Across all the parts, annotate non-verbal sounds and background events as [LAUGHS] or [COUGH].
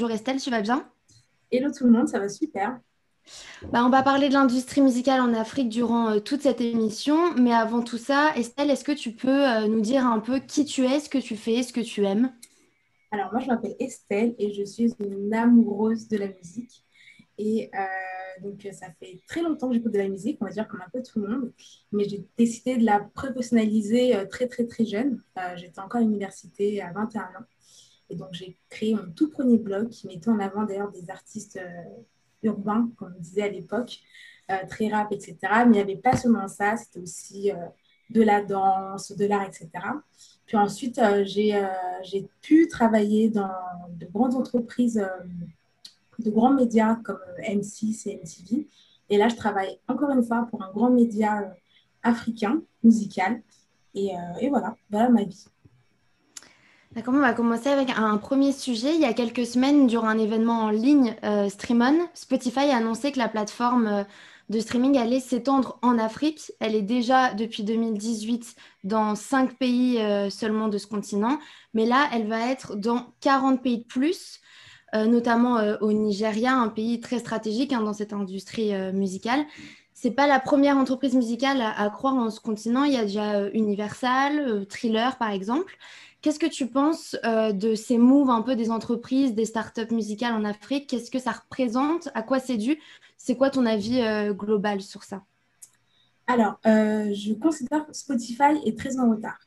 Bonjour Estelle, tu vas bien? Hello tout le monde, ça va super. Bah, on va parler de l'industrie musicale en Afrique durant euh, toute cette émission. Mais avant tout ça, Estelle, est-ce que tu peux euh, nous dire un peu qui tu es, ce que tu fais, ce que tu aimes? Alors, moi, je m'appelle Estelle et je suis une amoureuse de la musique. Et euh, donc, ça fait très longtemps que j'écoute de la musique, on va dire comme un peu tout le monde. Mais j'ai décidé de la professionnaliser très, très, très jeune. J'étais encore à l'université à 21 ans. Et donc, j'ai créé mon tout premier blog qui mettait en avant d'ailleurs des artistes urbain, comme on disait à l'époque, euh, très rap, etc. Mais il n'y avait pas seulement ça, c'était aussi euh, de la danse, de l'art, etc. Puis ensuite, euh, j'ai pu travailler dans de grandes entreprises, de grands médias comme M6 et MTV. Et là, je travaille encore une fois pour un grand média africain, musical. Et, et voilà, voilà ma vie. D'accord, on va commencer avec un premier sujet. Il y a quelques semaines, durant un événement en ligne, euh, Streamon, Spotify a annoncé que la plateforme euh, de streaming allait s'étendre en Afrique. Elle est déjà depuis 2018 dans cinq pays euh, seulement de ce continent, mais là, elle va être dans 40 pays de plus, notamment au Nigeria, un pays très stratégique hein, dans cette industrie musicale. C'est pas la première entreprise musicale à, croire en ce continent. Il y a déjà Universal, Thriller par exemple. Qu'est-ce que tu penses euh, de ces moves un peu des entreprises, des startups musicales en Afrique? Qu'est-ce que ça représente? À quoi c'est dû? C'est quoi ton avis euh, global sur ça? Alors, euh, je considère que Spotify est très en retard.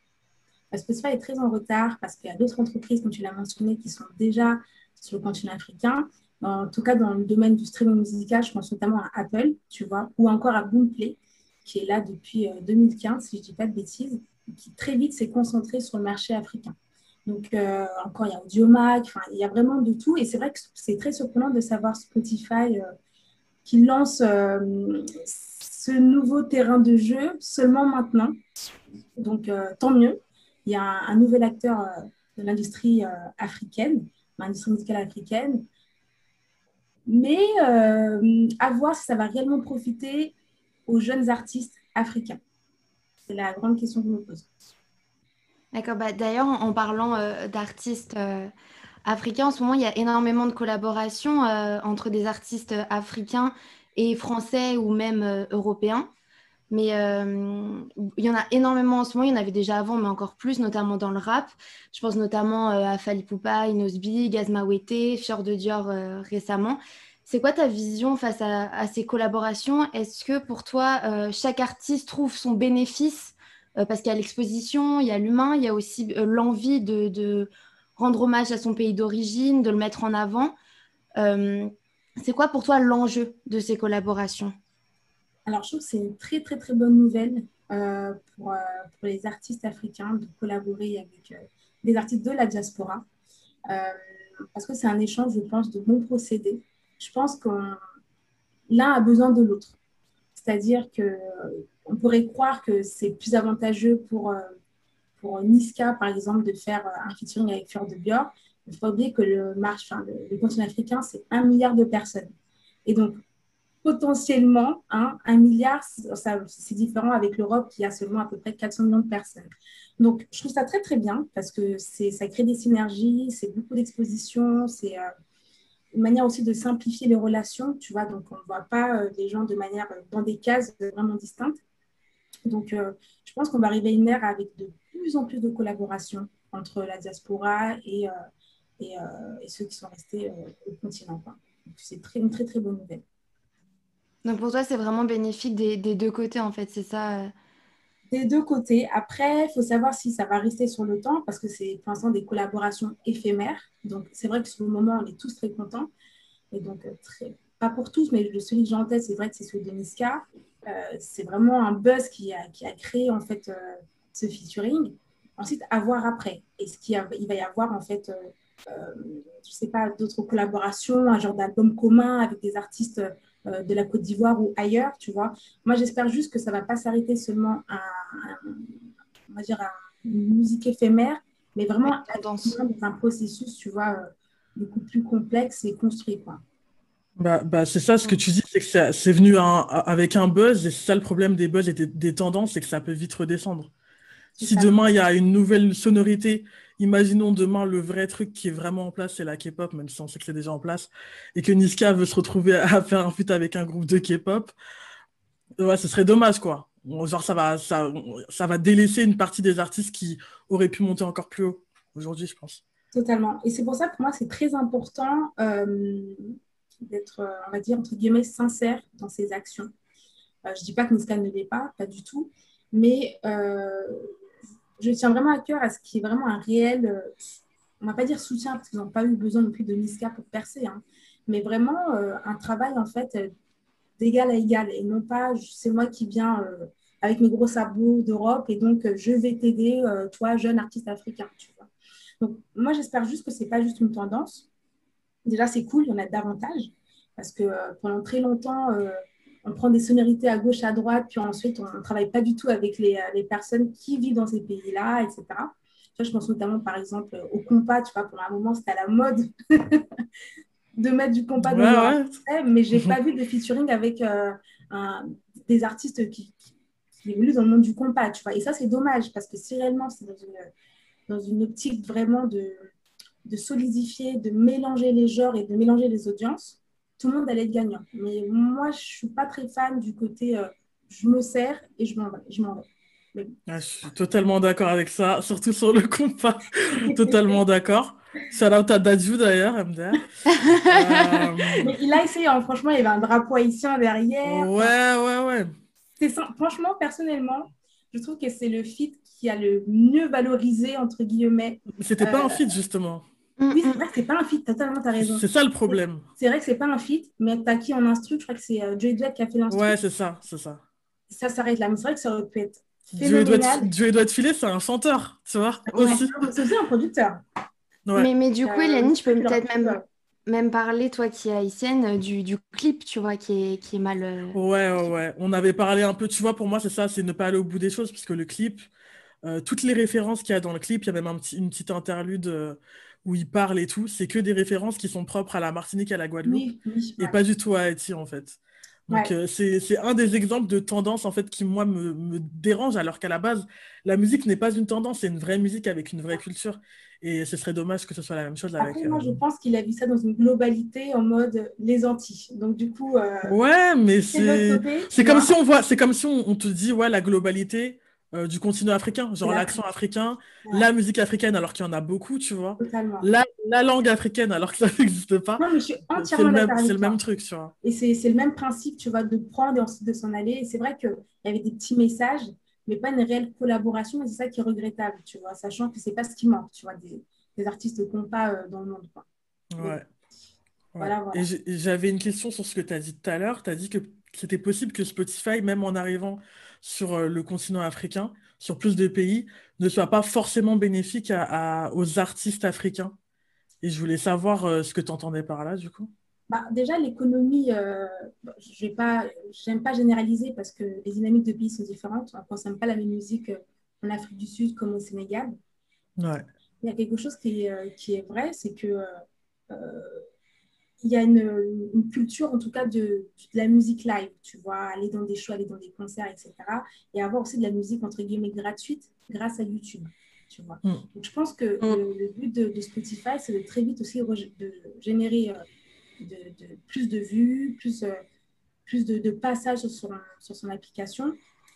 Spotify est très en retard parce qu'il y a d'autres entreprises, comme tu l'as mentionné, qui sont déjà sur le continent africain. En tout cas, dans le domaine du streaming musical, je pense notamment à Apple, tu vois, ou encore à Boomplay, qui est là depuis 2015, si je ne dis pas de bêtises qui très vite s'est concentré sur le marché africain. Donc, euh, encore, il y a Audiomac, il y a vraiment de tout. Et c'est vrai que c'est très surprenant de savoir Spotify euh, qui lance euh, ce nouveau terrain de jeu seulement maintenant. Donc, tant mieux. Il y a un, nouvel acteur de l'industrie africaine, l'industrie musicale africaine. Mais à voir si ça va réellement profiter aux jeunes artistes africains. C'est la grande question que je me pose. D'accord. Bah, D'ailleurs, en, parlant euh, d'artistes euh, africains, en ce moment, il y a énormément de collaborations euh, entre des artistes africains et français ou même européens. Mais il y en a énormément en ce moment. Il y en avait déjà avant, mais encore plus, notamment dans le rap. Je pense notamment à Fali Poupa, Inosbi, Gazma Wete, Fior de Dior récemment. C'est quoi ta vision face à, ces collaborations? Est-ce que pour toi, euh, chaque artiste trouve son bénéfice euh, Parce qu'il y a l'exposition, il y a l'humain, il y a aussi euh, l'envie de, rendre hommage à son pays d'origine, de le mettre en avant? c'est quoi pour toi l'enjeu de ces collaborations? Alors, je trouve que c'est une très, très, très bonne nouvelle pour, pour, les artistes africains de collaborer avec des artistes de la diaspora. parce que c'est un échange, je pense, de bons procédés je pense que l'un a besoin de l'autre. C'est-à-dire qu'on pourrait croire que c'est plus avantageux pour, euh, pour Niska, par exemple, de faire euh, un featuring avec Fleur de Bior. Il faut oublier que le, marche, enfin, le, continent africain, c'est un milliard de personnes. Et donc, potentiellement, hein, un milliard, c'est différent avec l'Europe qui a seulement à peu près 400 millions de personnes. Donc, je trouve ça très, très bien parce que ça crée des synergies, c'est beaucoup d'expositions, c'est... Euh, une manière aussi de simplifier les relations, tu vois, donc on ne voit pas euh, les gens de manière euh, dans des cases vraiment distinctes. Donc, euh, je pense qu'on va arriver à une ère avec de plus en plus de collaboration entre la diaspora et, et, ceux qui sont restés au continent. C'est très, une très, très bonne nouvelle. Donc, pour toi, c'est vraiment bénéfique des, deux côtés, en fait, c'est ça des deux côtés. Après, il faut savoir si ça va rester sur le temps parce que c'est pour l'instant des collaborations éphémères. Donc, c'est vrai que sur le moment, on est tous très contents. Et donc, euh, très, pas pour tous, mais celui que j'ai en tête, c'est vrai que c'est celui de Niska. Euh, c'est vraiment un buzz qui a, qui a créé en fait euh, ce featuring. Ensuite, à voir après. Est-ce qu'il il va y avoir en fait, je sais pas, d'autres collaborations, un genre d'album commun avec des artistes euh, de la Côte d'Ivoire ou ailleurs, tu vois. Moi, j'espère juste que ça ne va pas s'arrêter seulement à, on va dire une musique éphémère, mais vraiment dans un processus, tu vois, euh, beaucoup plus complexe et construit, quoi. Bah, bah c'est ça, ce que tu dis, c'est que c'est venu avec un buzz, et c'est ça le problème des buzz et des, tendances, c'est que ça peut vite redescendre. Si demain, il y a une nouvelle sonorité, imaginons demain le vrai truc qui est vraiment en place, c'est la K-pop, même si on sait que c'est déjà en place, et que Niska veut se retrouver à faire un feat avec un groupe de K-pop, ouais, ce serait dommage, quoi. Genre, ça va, ça, ça va délaisser une partie des artistes qui auraient pu monter encore plus haut aujourd'hui, je pense. Totalement. Et c'est pour ça, pour moi, c'est très important euh, d'être, euh, on va dire, entre guillemets, sincère dans ses actions. Euh, je ne dis pas que Niska ne l'est pas, pas du tout, mais je tiens vraiment à cœur à ce qui est vraiment un réel, on ne va pas dire soutien, parce qu'ils n'ont pas eu besoin non plus de Niska pour percer, hein, mais vraiment un travail, en fait, d'égal à égal, et non pas, c'est moi qui viens avec mes gros sabots d'Europe, et donc je vais t'aider, toi, jeune artiste africain. Donc, moi, j'espère juste que ce n'est pas juste une tendance. Déjà, c'est cool, il y en a davantage, parce que pendant très longtemps, on prend des sonorités à gauche, à droite, puis ensuite, on ne travaille pas du tout avec les, les, personnes qui vivent dans ces pays-là, etc. je pense notamment, par exemple, au compas, tu vois, pour un moment, c'était à la mode [LAUGHS] de mettre du compas dans ouais. mais je n'ai pas vu de featuring avec euh, des artistes qui, qui, évoluent dans le monde du compas, tu vois. Et ça, c'est dommage, parce que si réellement c'est dans une, dans une optique vraiment de, de solidifier, de mélanger les genres et de mélanger les audiences, tout le monde allait être gagnant. Mais moi, je ne suis pas très fan du côté euh, je me sers et je m'en vais. Je, m'en vais. Ah, je suis totalement d'accord avec ça, [LAUGHS] surtout sur le compas. [LAUGHS] totalement d'accord. Shout out à Dadju d'ailleurs, MDR. [LAUGHS] euh... il a essayé, hein. franchement, il y avait un drapeau haïtien derrière. Ouais, ouais, ouais. C'est Franchement, personnellement, je trouve que c'est le feat qui a le mieux valorisé, entre guillemets. C'était pas un euh, feat, justement. Oui, c'est vrai que c'est pas un feat, totalement, t'as raison. C'est ça le problème. C'est vrai que c'est pas un feat, mais t'as qui en instru Je crois que c'est euh, Joey Duet qui a fait l'instru. Ouais, c'est ça, c'est ça. Ça s'arrête là, mais c'est vrai que ça aurait pu être Joey Duet filer, c'est un chanteur, tu vois, aussi. C'est aussi un producteur. Mais, mais du coup, euh, Hélène, tu peux peut-être même, même parler, toi qui es haïtienne, euh, du, du clip, tu vois, qui est, qui est mal... Ouais, ouais, ouais. On avait parlé un peu, tu vois, pour moi, c'est ça, c'est ne pas aller au bout des choses, puisque le clip, toutes les références qu'il y a dans le clip, il y a même un petit, une petite interlude où il parle et tout, c'est que des références qui sont propres à la Martinique et à la Guadeloupe, et pas du tout à Haïti, en fait. Donc, euh, c'est un des exemples de tendance, en fait, qui, moi, me, me dérange, alors qu'à la base, la musique n'est pas une tendance, c'est une vraie musique avec une vraie culture. Et ce serait dommage que ce soit la même chose avec... moi, je euh, pense qu'il a vu ça dans une globalité, en mode les Antilles. Donc, du coup... Euh, ouais, mais c'est comme, si on voit, comme si on, on te dit, ouais, la globalité euh, du continent africain, genre l'accent africain, la musique africaine alors qu'il y en a beaucoup, tu vois. La, la, langue africaine alors que ça [LAUGHS] n'existe pas. Non, mais je suis entièrement d'accord. C'est le même truc, tu vois. Et c'est le même principe, tu vois, de prendre et ensuite de s'en aller. Et c'est vrai qu'il y avait des petits messages, mais pas une réelle collaboration. Et c'est ça qui est regrettable, tu vois, sachant que c'est pas ce qui manque, tu vois, des, des artistes de compas euh, dans le monde. Quoi. Ouais. Voilà, voilà. Et j'avais une question sur ce que tu as dit tout à l'heure. Tu as dit que c'était possible que Spotify, même en arrivant sur euh, le continent africain, sur plus de pays, ne soit pas forcément bénéfique aux artistes africains. Et je voulais savoir euh, ce que tu entendais par là, du coup. Bah, déjà, l'économie, euh, je n'aime pas, pas généraliser parce que les dynamiques de pays sont différentes. On ne consomme pas la même musique en Afrique du Sud comme au Sénégal. Ouais. Il y a quelque chose qui est, qui est vrai, c'est que il y a une, culture, en tout cas, de, de, la musique live, tu vois, aller dans des shows, aller dans des concerts, etc. Et avoir aussi de la musique, entre guillemets, gratuite grâce à YouTube, tu vois. Mm. Donc, je pense que mm. le, but de, Spotify, c'est de très vite aussi de générer euh, de, plus de vues, plus, euh, plus de, passages sur son, sur son application.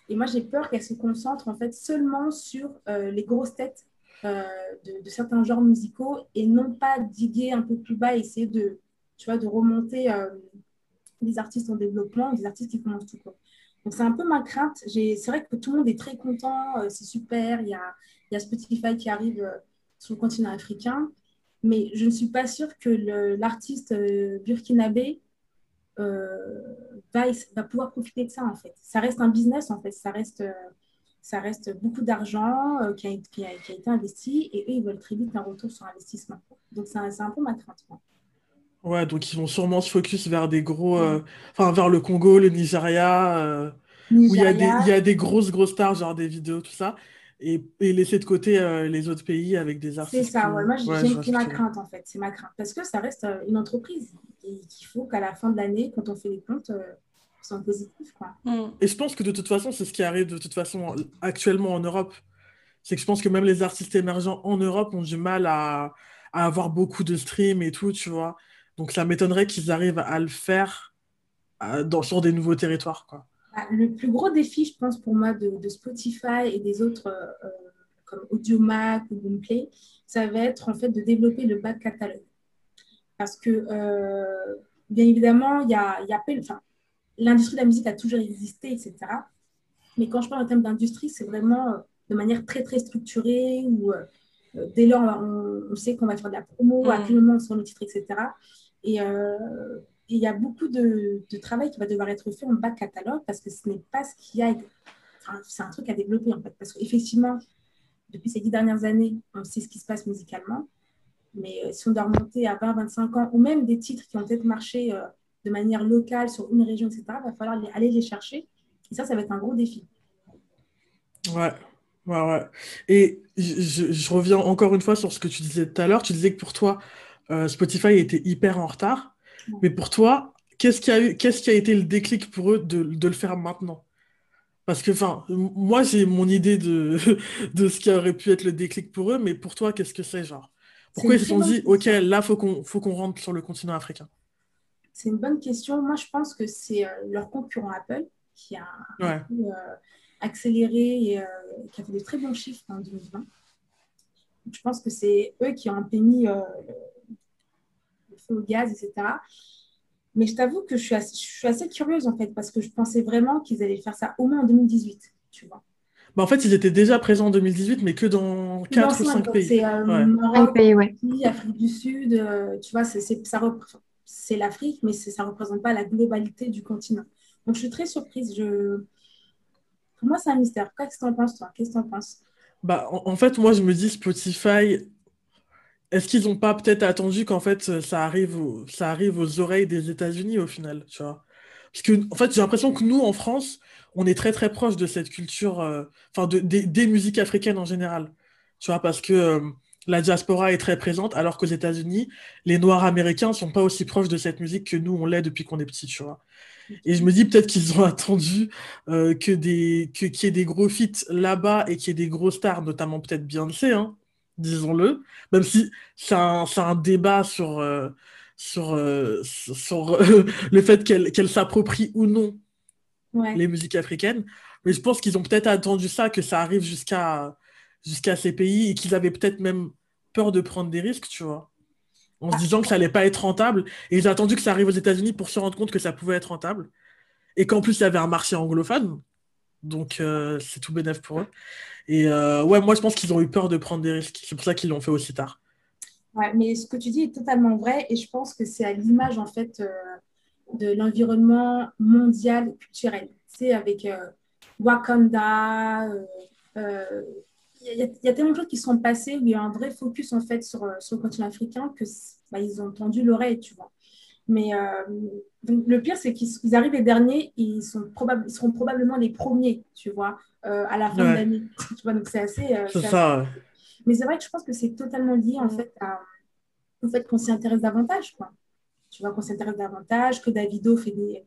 Et moi, j'ai peur qu'elle se concentre, en fait, seulement sur euh, les grosses têtes de, de, certains genres musicaux et non pas diguer un peu plus bas et essayer de tu vois, de remonter euh, des artistes en développement, des artistes qui commencent tout court. Donc, c'est un peu ma crainte. C'est vrai que tout le monde est très content, euh, c'est super. Il y a, il y a Spotify qui arrive euh, sur le continent africain. Mais je ne suis pas sûre que l'artiste burkinabé va, va, pouvoir profiter de ça, en fait. Ça reste un business, en fait. Ça reste, ça reste beaucoup d'argent qui, a, qui, a, été investi et eux, ils veulent très vite un retour sur investissement. Donc, c'est un, un, peu ma crainte. Ouais, donc ils vont sûrement se focus vers des gros, euh, enfin vers le Congo, le Nigeria, euh, où il y, a des, il y a des grosses, grosses stars, genre des vidéos, tout ça, et, et laisser de côté euh, les autres pays avec des artistes. C'est ça, ouais, moi j'ai ma crainte en fait, c'est ma crainte, parce que ça reste une entreprise, et il faut qu'à la fin de l'année, quand on fait les comptes, soit positif. Quoi. Mm. Et je pense que de toute façon, c'est ce qui arrive de toute façon actuellement en Europe. C'est que je pense que même les artistes émergents en Europe ont du mal à, avoir beaucoup de streams et tout, tu vois. Donc ça m'étonnerait qu'ils arrivent à le faire euh, dans, sur des nouveaux territoires, quoi. Bah, le plus gros défi, je pense, pour moi, de, Spotify et des autres euh, comme AudioMac ou Boomplay, ça va être en fait de développer le back catalogue. Parce que, bien évidemment, il y a, y a enfin, l'industrie de la musique a toujours existé, etc. Mais quand je parle en termes d'industrie, c'est vraiment euh, de manière très, très structurée, où euh, euh, dès lors, on, sait qu'on va faire de la promo, à quel moment on sort le titre, etc. Et il y a beaucoup de, travail qui va devoir être fait en bas catalogue parce que ce n'est pas ce qu'il y a. Enfin, c'est un truc à développer, en fait. Parce qu'effectivement, depuis ces dix dernières années, on sait ce qui se passe musicalement. Mais si on doit remonter à 20, 25 ans, ou même des titres qui ont peut-être marché de manière locale sur une région, etc., il va falloir aller les chercher. Et ça, ça va être un gros défi. Ouais, ouais, ouais. Et je, reviens encore une fois sur ce que tu disais tout à l'heure. Tu disais que pour toi, euh, Spotify était hyper en retard. Mais pour toi, qu'est-ce qui a, eu, qu'est-ce qui a été le déclic pour eux de, de le faire maintenant? Parce que, enfin, moi, j'ai mon idée de, [LAUGHS] de ce qui aurait pu être le déclic pour eux, mais pour toi, qu'est-ce que c'est, genre? Pourquoi ils se sont dit, OK, là, il faut qu'on, faut qu'on rentre sur le continent africain C'est une bonne question. Moi, je pense que c'est euh, leur concurrent Apple qui a euh, accéléré et qui a fait de très bons chiffres en 2020. Je pense que c'est eux qui ont mis euh, le feu au gaz, etc. Mais je t'avoue que je suis, assez, je suis, assez, curieuse en fait, parce que je pensais vraiment qu'ils allaient faire ça au moins en 2018, tu vois. Bah en fait, ils étaient déjà présents en 2018, mais que dans 4 ou 5 pays. C'est euh, Maroc, pays, ouais. Afrique du Sud, tu vois, c'est l'Afrique, mais ça ne représente pas la globalité du continent. Donc, je suis très surprise. Je... Pour moi, c'est un mystère. Qu'est-ce que tu en penses, toi? Qu'est-ce que tu en penses? Bah, en, fait, moi, je me dis Spotify, est-ce qu'ils n'ont pas peut-être attendu qu'en fait, ça arrive, ça arrive aux oreilles des États-Unis au final, tu vois? Parce que, en fait, j'ai l'impression que nous, en France, on est très, très proche de cette culture, euh, enfin, de, des, musiques africaines en général, tu vois, parce que... Euh, la diaspora est très présente, alors qu'aux États-Unis, les Noirs américains sont pas aussi proches de cette musique que nous, on l'est depuis qu'on est petit, tu vois? Et je me dis peut-être qu'ils ont [LAUGHS] attendu euh, que des qu'il y ait des gros feats là-bas et qu'il y ait des gros stars, notamment peut-être Beyoncé, hein, disons-le. Même si c'est un, un, débat sur, euh, sur, euh, sur [LAUGHS] le fait qu'elle s'approprie ou non les musiques africaines. Mais je pense qu'ils ont peut-être attendu ça, que ça arrive jusqu'à jusqu'à ces pays et qu'ils avaient peut-être même peur de prendre des risques, tu vois en se disant que ça allait pas être rentable. Et ils ont attendu que ça arrive aux États-Unis pour se rendre compte que ça pouvait être rentable. Et qu'en plus, il y avait un marché anglophone. Donc, euh, c'est tout bénéf pour eux. Et euh, ouais, moi, je pense qu'ils ont eu peur de prendre des risques. C'est pour ça qu'ils l'ont fait aussi tard. Ouais, mais ce que tu dis est totalement vrai. Et je pense que c'est à l'image, en fait, euh, de l'environnement mondial culturel. C'est avec Wakanda, y, a tellement de choses qui sont passées où il y a un vrai focus en fait sur, euh, sur le continent africain que bah, ils ont tendu l'oreille, tu vois. Mais euh, donc, le pire, c'est qu'ils arrivent les derniers, ils, sont ils seront probablement les premiers, tu vois, euh, à la fin de l'année. Tu vois, donc c'est assez. c'est ça. Mais c'est vrai que je pense que c'est totalement lié en fait au fait qu'on s'y intéresse davantage, quoi. Tu vois, qu'on s'intéresse davantage, que Davido fait des,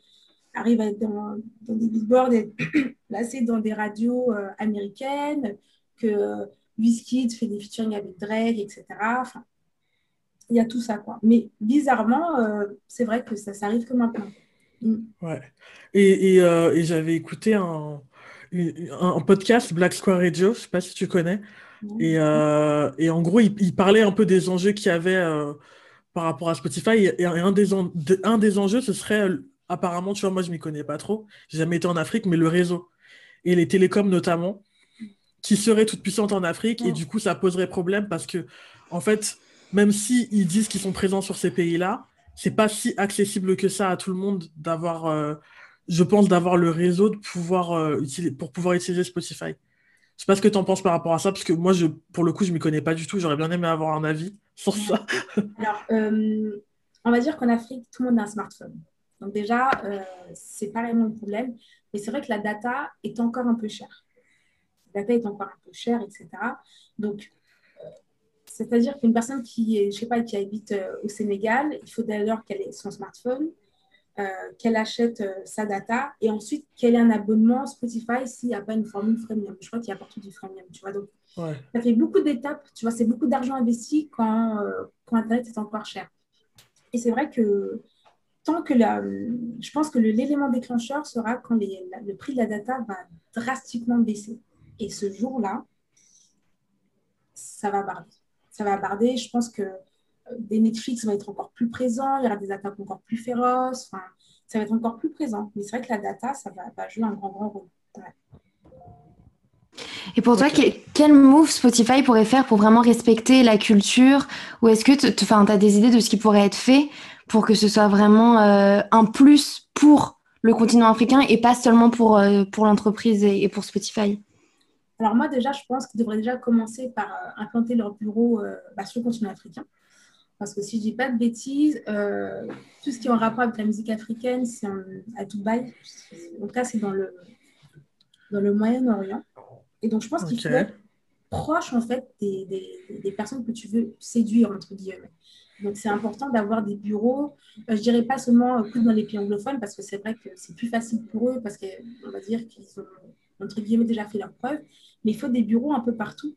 arrive à être dans, des billboards, être [CLEARS THROAT] placé dans des radios américaines, que Wizkid fait des featuring avec Drake, etc. Enfin, il y a tout ça, quoi. Mais bizarrement, euh, c'est vrai que ça, ça, arrive que maintenant. Mm. Ouais. Et, et, euh, et j'avais écouté un, un, podcast, Black Square Radio, je sais pas si tu connais. Et, euh, et, en gros, il, parlait un peu des enjeux qu'il y avait par rapport à Spotify. Et, un, des un des enjeux, ce serait, apparemment, tu vois, moi, je m'y connais pas trop. J'ai jamais été en Afrique, mais le réseau. Et les télécoms notamment qui serait toute puissante en Afrique et mm. du coup ça poserait problème parce que en fait même si ils disent qu'ils sont présents sur ces pays-là c'est pas si accessible que ça à tout le monde d'avoir euh, je pense d'avoir le réseau de pouvoir euh, utiliser, pour pouvoir utiliser Spotify. Je sais pas ce que tu en penses par rapport à ça parce que moi je pour le coup je m'y connais pas du tout. J'aurais bien aimé avoir un avis sur ça. [LAUGHS] Alors euh, on va dire qu'en Afrique tout le monde a un smartphone. Donc déjà c'est pas vraiment le problème. Mais c'est vrai que la data est encore un peu chère la data est encore un peu chère, etc. Donc, euh, c'est-à-dire qu'une personne qui, est, je sais pas, qui habite euh, au Sénégal, il faut d'ailleurs qu'elle ait son smartphone. qu'elle achète sa data et ensuite qu'elle ait un abonnement Spotify s'il n'y a pas une formule freemium. Je crois qu'il y a partout du freemium, tu vois. Donc, ça fait beaucoup d'étapes, tu vois, c'est beaucoup d'argent investi quand, quand Internet est encore cher. Et c'est vrai que tant que la, je pense que l'élément déclencheur sera quand le prix de la data va drastiquement baisser. Et ce jour-là, ça va barder. Ça va barder. Je pense que euh, des Netflix vont être encore plus présents, il y aura des attaques encore plus féroces. Enfin, ça va être encore plus présent. Mais c'est vrai que la data, ça va, jouer un grand, grand rôle. Et pour toi, quel move Spotify pourrait faire pour vraiment respecter la culture? Ou est-ce que tu as des idées de ce qui pourrait être fait pour que ce soit vraiment euh, un plus pour le continent africain et pas seulement pour, euh, pour l'entreprise et, pour Spotify? Alors moi déjà, je pense qu'ils devraient déjà commencer par euh, implanter leur bureau bah, sur le continent africain. Parce que si je dis pas de bêtises, tout ce qui est en rapport avec la musique africaine, c'est à Dubaï. En tout cas, c'est dans le, dans le Moyen-Orient. Et donc, je pense qu'il faut être proche, en fait, des, des, des, personnes que tu veux séduire, entre guillemets. Donc, c'est important d'avoir des bureaux, euh, je dirais pas seulement que dans les pays anglophones, parce que c'est vrai que c'est plus facile pour eux, parce qu'on va dire qu'ils ont, entre guillemets, déjà fait leur preuve, mais il faut des bureaux un peu partout.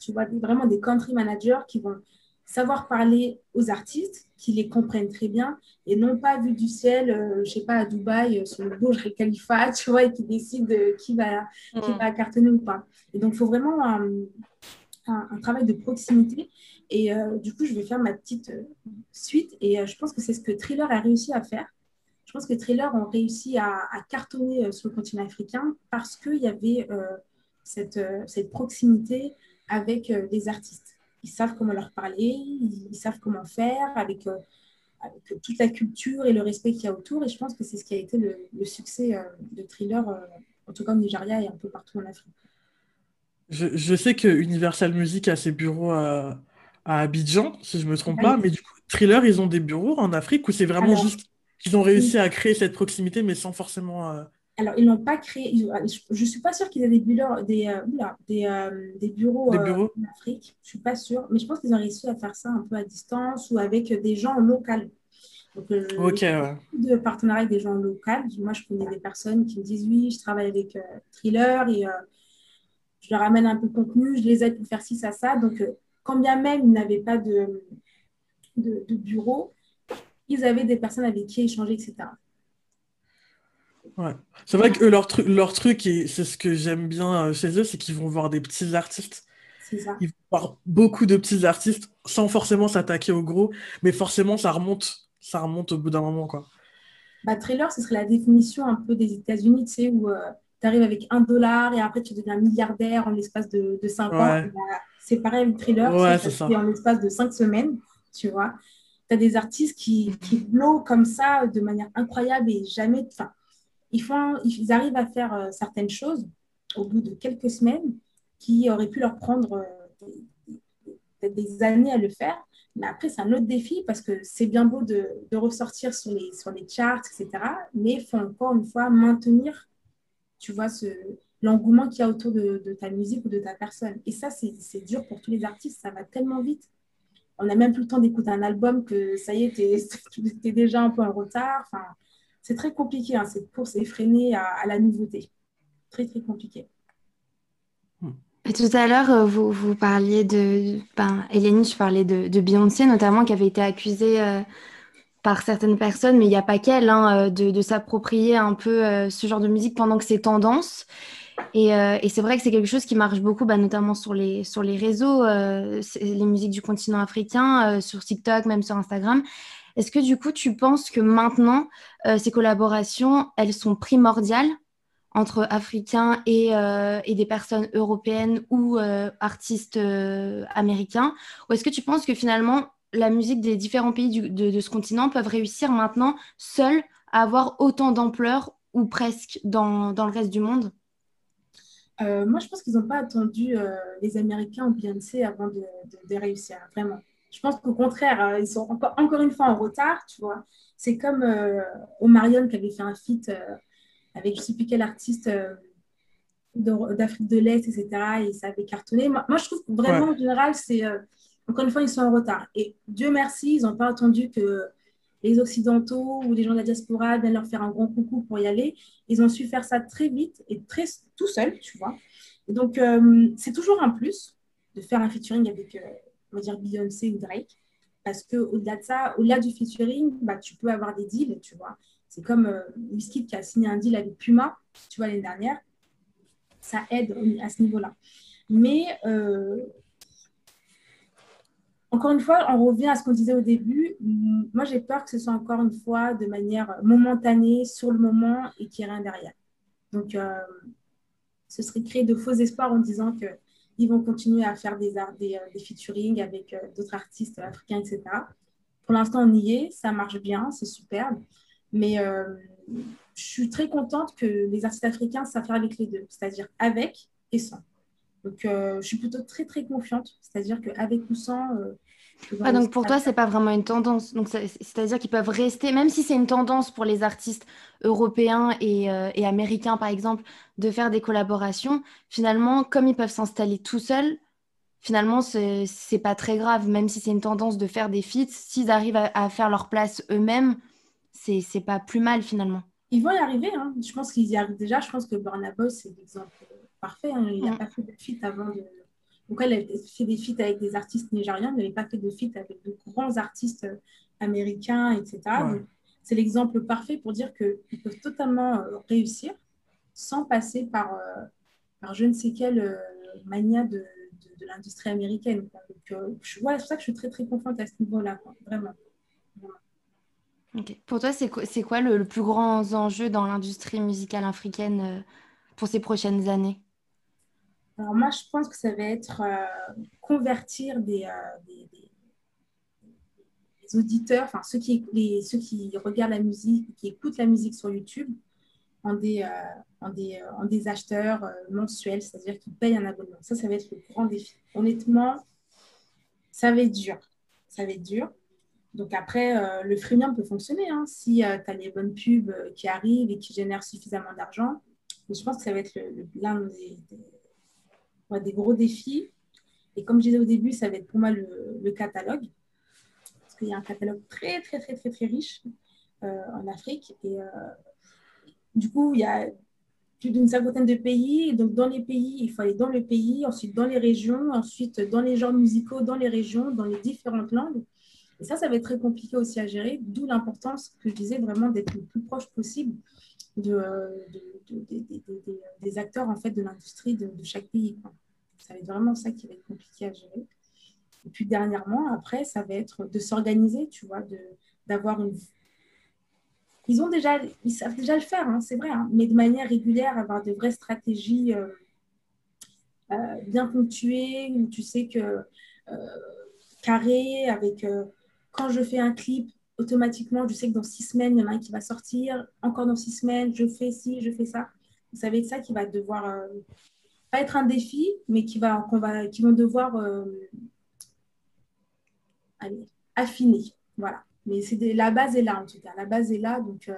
Tu vois, vraiment des country managers qui vont savoir parler aux artistes, qui les comprennent très bien, et non pas vu du ciel, euh, je sais pas, à Dubaï, euh, sur le Burj Khalifa, [LAUGHS] tu vois, et qui décident qui, va, qui mm. va cartonner ou pas. Et donc, il faut vraiment un, un, travail de proximité. Et euh, du coup, je vais faire ma petite euh, suite. Et euh, je pense que c'est ce que Thriller a réussi à faire. Je pense que Thriller ont réussi à, cartonner sur le continent africain parce qu'il y avait cette, cette, proximité avec les artistes. Ils savent comment leur parler, ils, savent comment faire avec, avec, toute la culture et le respect qu'il y a autour. Et je pense que c'est ce qui a été le, le succès de Thriller, en tout cas au Nigeria et un peu partout en Afrique. Je, sais que Universal Music a ses bureaux à, Abidjan, si je ne me trompe pas, mais du coup, Thriller, ils ont des bureaux en Afrique ou c'est vraiment juste qu'ils ont réussi à créer cette proximité, mais sans forcément. Euh, Alors, ils n'ont pas créé. Je ne suis pas sûre qu'ils aient des, bureaux, des, euh, des, euh, des, bureaux, en Afrique. Je ne suis pas sûre. Mais je pense qu'ils ont réussi à faire ça un peu à distance ou avec des gens locaux. Donc, ok, ouais. de partenariat avec des gens locaux. Moi, je connais des personnes qui me disent oui, je travaille avec Thriller et je leur amène un peu de contenu, je les aide pour faire ci, ça, ça. Donc, euh, quand bien même ils n'avaient pas de, de, bureau, ils avaient des personnes avec qui échanger, etc. Ouais. C'est vrai que leur, leur truc, et c'est ce que j'aime bien euh, chez eux, c'est qu'ils vont voir des petits artistes. Ça. Ils vont voir beaucoup de petits artistes sans forcément s'attaquer au gros, mais forcément, ça remonte, ça remonte au bout d'un moment. Quoi. Bah, trailer, ce serait la définition un peu des États-Unis, tu sais, où euh, tu arrives avec un dollar et après tu deviens milliardaire en l'espace de, de cinq ans. C'est pareil avec Thriller, ouais, c'est en l'espace de cinq semaines, tu vois. Tu as des artistes qui, qui comme ça de manière incroyable et jamais. Enfin, ils, arrivent à faire euh, certaines choses au bout de quelques semaines qui auraient pu leur prendre euh, des, années à le faire. Mais après, c'est un autre défi parce que c'est bien beau de, ressortir sur les, charts, etc. Mais il faut encore une fois maintenir tu vois, l'engouement qu'il y a autour de, ta musique ou de ta personne. Et ça, c'est, dur pour tous les artistes, ça va tellement vite. On n'a même plus le temps d'écouter un album que ça y est, tu es [LAUGHS] déjà un peu en retard. Enfin, c'est très compliqué, hein, cette course effrénée à, la nouveauté. Très, très compliqué. Et tout à l'heure, euh, vous, vous parliez de. Ben, Hélène, je parlais de, Beyoncé, notamment, qui avait été accusée euh, par certaines personnes, mais il n'y a pas qu'elle, hein, euh, de, s'approprier un peu ce genre de musique pendant que c'est tendance. Et, et c'est vrai que c'est quelque chose qui marche beaucoup, bah, notamment sur les, sur les réseaux, les musiques du continent africain, sur TikTok, même sur Instagram. Est-ce que du coup, tu penses que maintenant, ces collaborations, elles sont primordiales entre Africains et, et des personnes européennes ou artistes américains? Ou est-ce que tu penses que finalement, la musique des différents pays de, ce continent peuvent réussir maintenant seuls à avoir autant d'ampleur ou presque dans, le reste du monde? Euh, Moi, je pense qu'ils n'ont pas attendu euh, les Américains ou Beyoncé avant de, réussir, vraiment. Je pense qu'au contraire, euh, ils sont encore, encore une fois en retard, tu vois. C'est comme Omarion qui avait fait un feat avec je ne sais plus quel artiste d'Afrique de l'Est, etc. Et ça avait cartonné. Moi, je trouve que vraiment, en général, c'est encore une fois, ils sont en retard. Et Dieu merci, ils n'ont pas attendu que les Occidentaux ou les gens de la diaspora viennent leur faire un grand coucou pour y aller. Ils ont su faire ça très vite et très tout seul, tu vois. Et donc, euh, c'est toujours un plus de faire un featuring avec, euh, on va dire, Beyoncé ou Drake. Parce qu'au-delà de ça, au-delà du featuring, bah, tu peux avoir des deals, tu vois. C'est comme euh, Whisky qui a signé un deal avec Puma, tu vois, l'année dernière. Ça aide à ce niveau-là. Mais euh, encore une fois, on revient à ce qu'on disait au début. Moi, j'ai peur que ce soit encore une fois de manière momentanée, sur le moment, et qu'il n'y ait rien derrière. Donc, euh, ce serait créer de faux espoirs en disant qu'ils vont continuer à faire des, des, des featuring avec d'autres artistes africains, etc. Pour l'instant, on y est, ça marche bien, c'est superbe. Mais euh, je suis très contente que les artistes africains savent faire avec les deux, c'est-à-dire avec et sans. Donc, euh, je suis plutôt très, très confiante, c'est-à-dire qu'avec ou sans. Euh, ah, donc pour toi, c'est pas vraiment une tendance. Donc c'est-à-dire qu'ils peuvent rester, même si c'est une tendance pour les artistes européens et, et, américains, par exemple, de faire des collaborations, finalement, comme ils peuvent s'installer tout seuls, finalement, c'est pas très grave, même si c'est une tendance de faire des feats, s'ils arrivent à, à, faire leur place eux-mêmes, c'est pas plus mal finalement. Ils vont y arriver, hein. je pense qu'ils y arrivent déjà. Je pense que Burna Boy, c'est l'exemple parfait. Hein. Il n'a mm. pas fait de feat avant de. Donc, elle a fait des feats avec des artistes nigériens, mais il n'avait pas fait de feat avec de grands artistes américains, etc. C'est l'exemple parfait pour dire qu'ils peuvent totalement euh, réussir sans passer par, euh, par je ne sais quelle euh, mania de, de, l'industrie américaine. Donc, je, c'est pour ça que je suis très, très confiante à ce niveau-là, vraiment. Pour toi, c'est quoi, quoi le, plus grand enjeu dans l'industrie musicale africaine euh, pour ces prochaines années? Alors moi, je pense que ça va être euh, convertir des, euh, des, auditeurs, enfin ceux qui, ceux qui regardent la musique, qui écoutent la musique sur YouTube, en des, en des, en des acheteurs mensuels, c'est-à-dire qui payent un abonnement. Ça, ça va être le grand défi. Honnêtement, ça va être dur. Ça va être dur. Donc après, euh, le freemium peut fonctionner hein, si euh, tu as les bonnes pubs euh, qui arrivent et qui génèrent suffisamment d'argent. Mais je pense que ça va être l'un des, gros défis. Et comme je disais au début, ça va être pour moi le, catalogue. Parce qu'il y a un catalogue très, très, très, très, très riche en Afrique. Et du coup, il y a plus d'une cinquantaine de pays. donc, dans les pays, il faut aller dans le pays, ensuite dans les régions, ensuite dans les genres musicaux, dans les régions, dans les différentes langues. Et ça, ça va être très compliqué aussi à gérer, d'où l'importance que je disais vraiment d'être le plus proche possible de, des acteurs en fait, de l'industrie de, chaque pays. Ça va être vraiment ça qui va être compliqué à gérer. Et puis dernièrement, après, ça va être de s'organiser, tu vois, d'avoir une... Ils ont déjà, ils savent déjà le faire, hein, c'est vrai, hein, mais de manière régulière, avoir de vraies stratégies euh, euh, bien ponctuées, où tu sais que euh, carré, avec quand je fais un clip, automatiquement, je sais que dans six semaines, il y en a un qui va sortir. Encore dans six semaines, je fais ci, je fais ça. Vous savez, ça qui va devoir, euh, pas être un défi, mais qui, va, va, qui vont devoir euh, affiner. Voilà. Mais c'est la base est là, en tout cas. La base est là, donc, euh,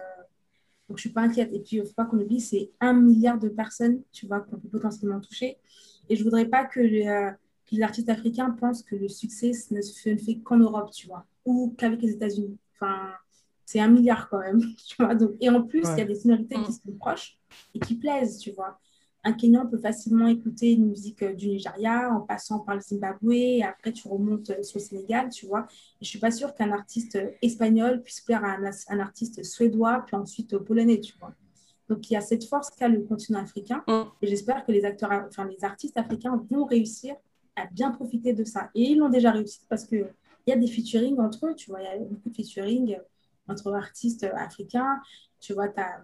donc je ne suis pas inquiète. Et puis, il ne faut pas qu'on oublie, c'est un milliard de personnes, tu vois, qu'on peut potentiellement toucher. Et je ne voudrais pas que les artistes africains pensent que le succès ne se fait qu'en Europe, tu vois ou qu'avec les États-Unis. Enfin, c'est un milliard quand même. [LAUGHS] Tu vois donc, et en plus, il y a des sonorités qui mm. sont proches et qui plaisent, tu vois. Un Kenyan peut facilement écouter une musique euh, du Nigeria en passant par le Zimbabwe et après tu remontes euh, sur le Sénégal, tu vois. Et je suis pas sûre qu'un artiste euh, espagnol puisse plaire à un, artiste suédois puis ensuite polonais, tu vois. Donc il y a cette force qu'a le continent africain mm. et j'espère que les acteurs, enfin les artistes africains vont réussir à bien profiter de ça. Et ils l'ont déjà réussi parce que il y a des featuring entre eux, tu vois, il y a beaucoup de featuring entre artistes africains. Tu vois, as,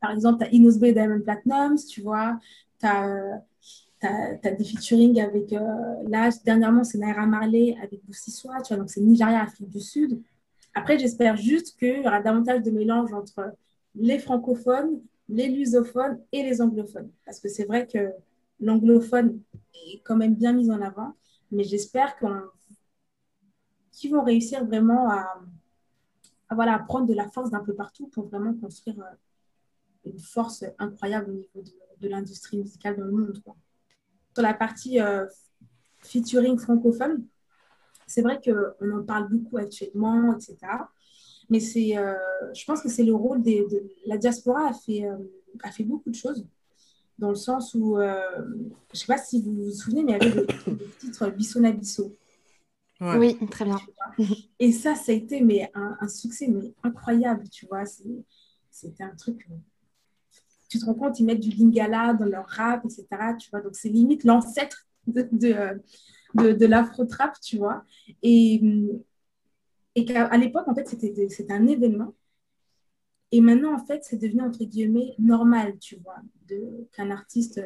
par exemple, tu as Inos Bay Diamond Platinums, tu vois, tu as, des featuring avec, euh, là, dernièrement, c'est Naira Marley avec Boussissoa, tu vois, donc c'est Nigeria, Afrique du Sud. Après, j'espère juste qu'il y aura davantage de mélange entre les francophones, les lusophones et les anglophones. Parce que c'est vrai que l'anglophone est quand même bien mis en avant, mais j'espère qu'on qui vont réussir vraiment à, voilà, prendre de la force d'un peu partout pour vraiment construire euh, une force incroyable au niveau de, l'industrie musicale dans le monde. Sur la partie euh, featuring francophone, c'est vrai qu'on en parle beaucoup actuellement, etc. Mais c'est, je pense que c'est le rôle de la diaspora a fait, a fait beaucoup de choses dans le sens où, je ne sais pas si vous vous souvenez, mais il y avait des, titres Bissona Bisso. Oui, très bien. Et ça, ça a été mais, un, succès mais incroyable, tu vois. C'était un truc. Euh, tu te rends compte, ils mettent du lingala dans leur rap, etc. Tu vois, donc c'est limite l'ancêtre de, de, de, de l'afro-trap, tu vois. Et, et qu'à l'époque, en fait, c'était un événement. Et maintenant, en fait, c'est devenu, entre guillemets, normal, tu vois, qu'un artiste,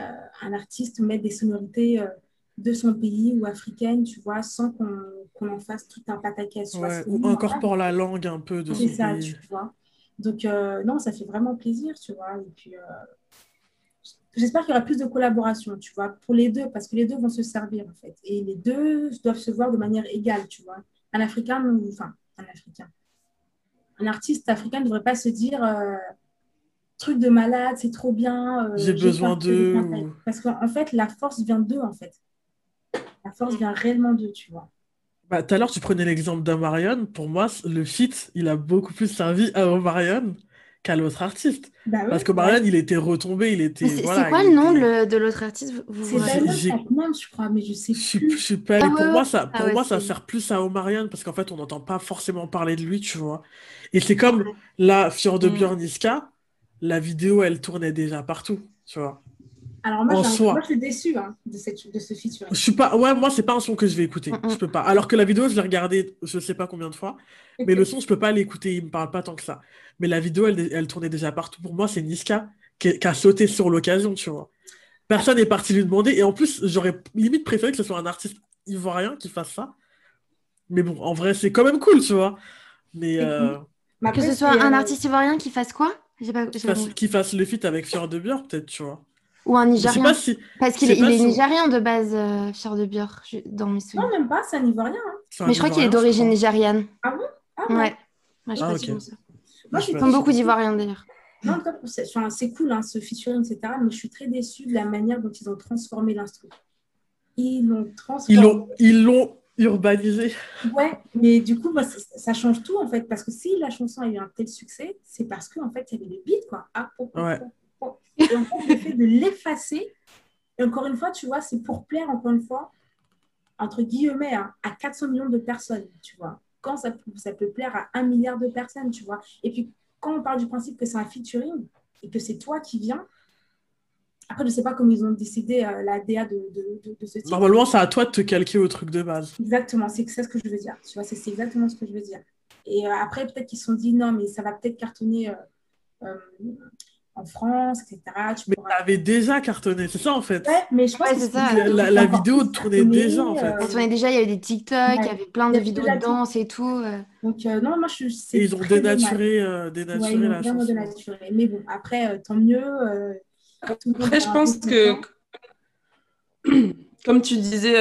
euh, un artiste mette des sonorités. Euh, de son pays ou africaine, tu vois, sans qu'on en fasse tout un pataquès. Ouais, ou incorpore la langue un peu de son ça, tu vois. Donc, euh, non, ça fait vraiment plaisir, tu vois. Et puis, euh, j'espère qu'il y aura plus de collaboration, tu vois, pour les deux, parce que les deux vont se servir, en fait. Et les deux doivent se voir de manière égale, tu vois. Un Africain, enfin, un Africain. Un artiste africain ne devrait pas se dire euh, truc de malade, c'est trop bien. J'ai besoin d'eux. Parce qu'en fait, la force vient d'eux, en fait. La force vient réellement d'eux, tu vois. Bah, tout à l'heure, tu prenais l'exemple d'Omarion. Pour moi, le feat, il a beaucoup plus servi à Omarion qu'à l'autre artiste. Bah Parce qu'Omarion, il était retombé, il était... C'est quoi le nom de l'autre artiste? C'est Diamond je crois, mais je sais plus. Je, suis pas... Ah pour moi, ça, pour ah moi ça sert plus à Omarion parce qu'en fait, on n'entend pas forcément parler de lui, tu vois. Et c'est comme la Fior de mm. Björn Niska, la vidéo, elle tournait déjà partout, tu vois. Alors moi, moi, je suis déçue hein, de, cette, de, ce featuring. Je suis pas, ouais, moi, c'est pas un son que je vais écouter. Je peux pas. Alors que la vidéo, je l'ai regardée, je sais pas combien de fois, mais le son, je peux pas l'écouter. Il me parle pas tant que ça. Mais la vidéo, elle, elle tournait déjà partout. Pour moi, c'est Niska qui, a sauté sur l'occasion, tu vois. Personne n'est parti lui demander. Et en plus, j'aurais limite préféré que ce soit un artiste ivoirien qui fasse ça. Mais bon, en vrai, c'est quand même cool, tu vois. Mais euh, que ce soit un euh, artiste ivoirien qui fasse quoi? Pas... Qui, fasse, qui fasse le feat avec Fior de Bior, peut-être, tu vois. Ou un Nigérien. Parce qu'il est, il est nigérien de base, euh, Fier de Bior, dans mes souvenirs. Non, même pas, c'est un Ivoirien. Hein. Mais je crois qu'il est d'origine nigériane. Ah bon? Ah, ouais. ouais. je ah, okay. ça. Moi, je suis beaucoup d'Ivoiriens d'ailleurs. Non, c'est cool hein, ce featuring, etc. Mais je suis très déçue de la manière dont ils ont transformé l'instrument. Ils l'ont transformé. Ils l'ont urbanisé. Ouais, mais du coup, bah, ça, ça, change tout en fait. Parce que si la chanson a eu un tel succès, c'est parce qu'en en fait, il y avait des beats, quoi. Ah, oh, oh, ouais. Et en fait, le fait de l'effacer, et encore une fois, tu vois, c'est pour plaire, encore une fois, entre guillemets, hein, à 400 millions de personnes, tu vois. Quand ça, ça peut plaire à un milliard de personnes, tu vois. Et puis, quand on parle du principe que c'est un featuring et que c'est toi qui viens, après, je ne sais pas comment ils ont décidé euh, la DA de, de, de, ce type. Normalement, c'est à toi de te calquer au truc de base. Exactement, c'est ça ce que je veux dire. Tu vois, c'est exactement ce que je veux dire. Et euh, après, peut-être qu'ils se sont dit, non, mais ça va peut-être cartonner euh, en France, etc. mais ça avait déjà cartonné, c'est ça en fait. Ouais, mais je pense que ça. La, vidéo tournait déjà en fait. Elle tournait déjà, il y avait des TikTok, il y avait plein de vidéos de danse et tout. Euh. Donc euh, non, moi je Et ils ont dénaturé, euh, dénaturé ouais, la chanson. Dénaturé. Mais bon, après, tant mieux. après, je pense que, [CLEARS THROAT] [CLEARS THROAT] comme tu disais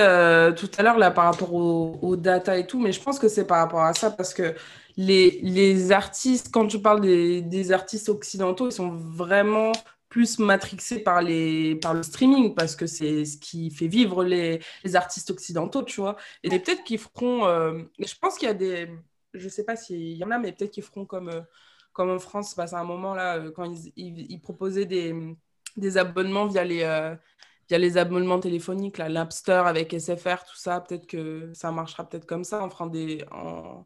tout à l'heure, là, par rapport aux data et tout, mais je pense que c'est par rapport à ça parce que les, les artistes, quand tu parles des, des, artistes occidentaux, ils sont vraiment plus matrixés par, les, par le streaming parce que c'est ce qui fait vivre les, les artistes occidentaux, tu vois. Et peut-être qu'ils feront. Euh, je pense qu'il y a des. Je sais pas s'il y en a, mais peut-être qu'ils feront comme, euh, comme en France, à un moment là, euh, quand ils, ils, proposaient des, des, abonnements via les. Via les abonnements téléphoniques, l'Appster avec SFR, tout ça, peut-être que ça marchera peut-être comme ça, en, des, en,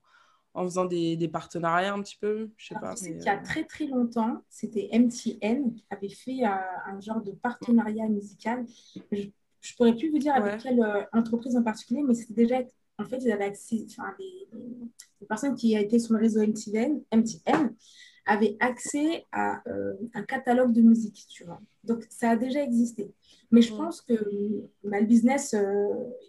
en faisant des, des, partenariats un petit peu Je sais pas. Il y a euh, très très longtemps, c'était MTN qui avait fait euh, un genre de partenariat musical. Je ne pourrais plus vous dire avec quelle euh, entreprise en particulier, mais c'était déjà. En fait, ils avaient accès. Enfin, les, personnes qui étaient sur le réseau MTN, MTN avaient accès à un catalogue de musique, tu vois. Donc, ça a déjà existé. Mais je pense que bah, le business,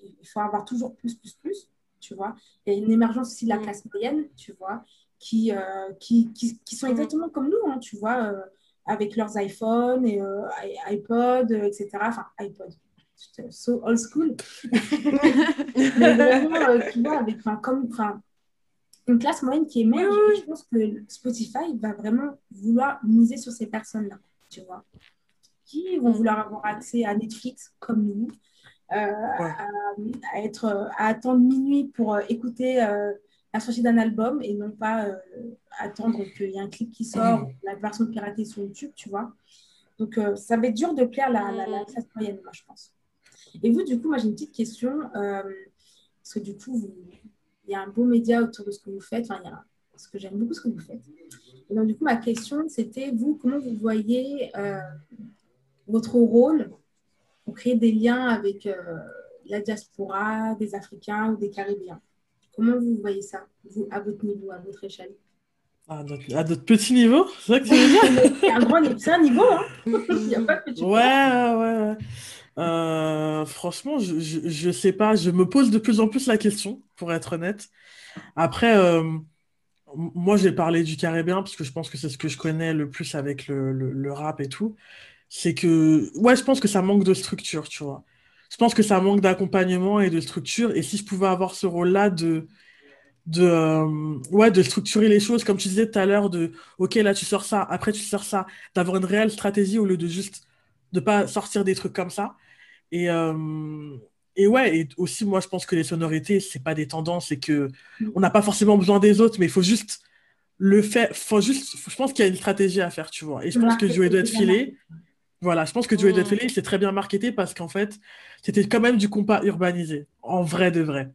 il faut avoir toujours plus, plus, plus tu vois. Il y a une émergence aussi de la mm. classe moyenne, tu vois, qui, euh, qui, qui, qui, sont mm. exactement comme nous, hein, tu vois, euh, avec leurs iPhones et euh, iPod, etc. Enfin, iPod, so old school. [LAUGHS] [LAUGHS] Mais vraiment, tu vois, avec, comme, enfin, une classe moyenne qui émerge. Je pense que Spotify va vraiment vouloir miser sur ces personnes-là, tu vois, qui vont mm. vouloir avoir accès à Netflix comme nous, euh, à, être, à attendre minuit pour euh, écouter euh, la sortie d'un album et non pas attendre qu'il y ait un clip qui sort, la version piratée sur YouTube, tu vois. Donc, ça va être dur de plaire la, la, la classe moyenne, moi, je pense. Et vous, du coup, moi, j'ai une petite question. Parce que du coup, il y a un beau média autour de ce que vous faites. Enfin, il y a, parce que j'aime beaucoup ce que vous faites. Et donc, du coup, ma question, c'était, vous, comment vous voyez votre rôle pour créer des liens avec la diaspora, des Africains ou des Caribéens? Comment vous voyez ça, vous, à votre niveau, à votre échelle? À notre, petit niveau C'est ça que tu veux dire? [LAUGHS] C'est un, grand, un niveau, hein [LAUGHS] Il n'y a pas de [LAUGHS] petit Ouais, ouais, ouais. Euh, franchement, je ne sais pas. Je me pose de plus en plus la question, pour être honnête. Après, euh, moi, j'ai parlé du caribéen parce que je pense que c'est ce que je connais le plus avec le, le rap et tout. C'est que, ouais, je pense que ça manque de structure, tu vois je pense que ça manque d'accompagnement et de structure. Et si je pouvais avoir ce rôle-là de, de, euh, ouais, de structurer les choses, comme tu disais tout à l'heure, de OK, là tu sors ça, après tu sors ça, d'avoir une réelle stratégie au lieu de juste de pas sortir des trucs comme ça. Et, euh, et ouais, et aussi, moi je pense que les sonorités, c'est pas des tendances et que on n'a pas forcément besoin des autres, mais il faut juste le faire. Faut juste, je pense qu'il y a une stratégie à faire, tu vois. Et je pense que Joey doit être filé. Voilà, je pense que Joey mmh. Dead c'est très bien marketé parce qu'en fait, c'était quand même du compas urbanisé, en vrai de vrai.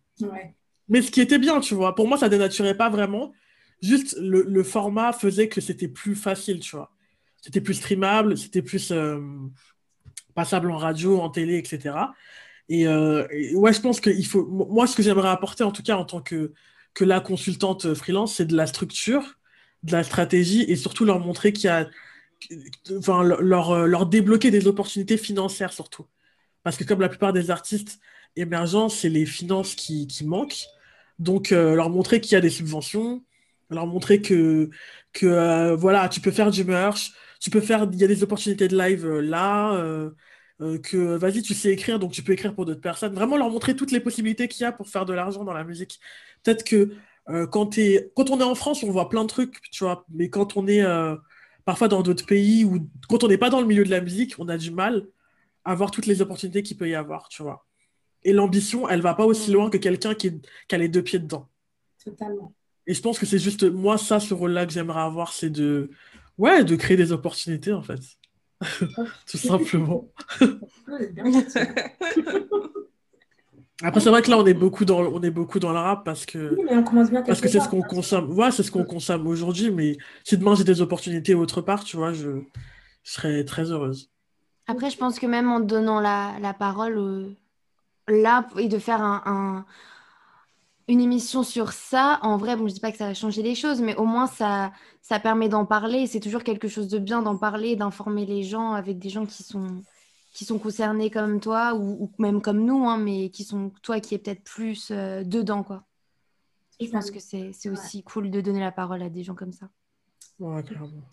Mais ce qui était bien, tu vois, pour moi, ça dénaturait pas vraiment. Juste, le, format faisait que c'était plus facile, tu vois. C'était plus streamable, c'était plus euh, passable en radio, en télé, etc. Euh, et, ouais, je pense qu'il faut. Moi, ce que j'aimerais apporter, en tout cas, en tant que, que la consultante freelance, c'est de la structure, de la stratégie et surtout leur montrer qu'il y a enfin, leur, euh, leur débloquer des opportunités financières surtout. Parce que comme la plupart des artistes émergents, c'est les finances qui, qui manquent. Donc, euh, leur montrer qu'il y a des subventions, leur montrer que, que euh, voilà, tu peux faire du merch, tu peux faire, il y a des opportunités de live là, que vas-y, tu sais écrire, donc tu peux écrire pour d'autres personnes. Vraiment leur montrer toutes les possibilités qu'il y a pour faire de l'argent dans la musique. Peut-être que quand, es, quand on est en France, on voit plein de trucs, tu vois, mais quand on est parfois dans d'autres pays où, quand on n'est pas dans le milieu de la musique, on a du mal à voir toutes les opportunités qu'il peut y avoir, tu vois. Et l'ambition, elle va pas aussi loin que quelqu'un qui, a les deux pieds dedans. Totalement. Et je pense que c'est juste, moi, ça, ce rôle-là que j'aimerais avoir, c'est de, ouais, de créer des opportunités, en fait. [LAUGHS] Tout simplement. [LAUGHS] Après, c'est vrai que là, on est beaucoup dans, on est beaucoup dans le rap parce que, parce que c'est ce qu'on consomme. Ouais, c'est ce qu'on consomme aujourd'hui. Mais si demain j'ai des opportunités autre part, tu vois, je, serais très heureuse. Après, je pense que même en donnant la, la parole euh, là et de faire un, une émission sur ça, en vrai, bon, je dis pas que ça va changer les choses, mais au moins ça, ça permet d'en parler. C'est toujours quelque chose de bien d'en parler, d'informer les gens avec des gens qui sont qui sont concernés comme toi ou, même comme nous, hein, mais qui sont toi qui es peut-être plus euh, dedans. quoi. Je pense que c'est aussi cool de donner la parole à des gens comme ça. Ouais, clairement.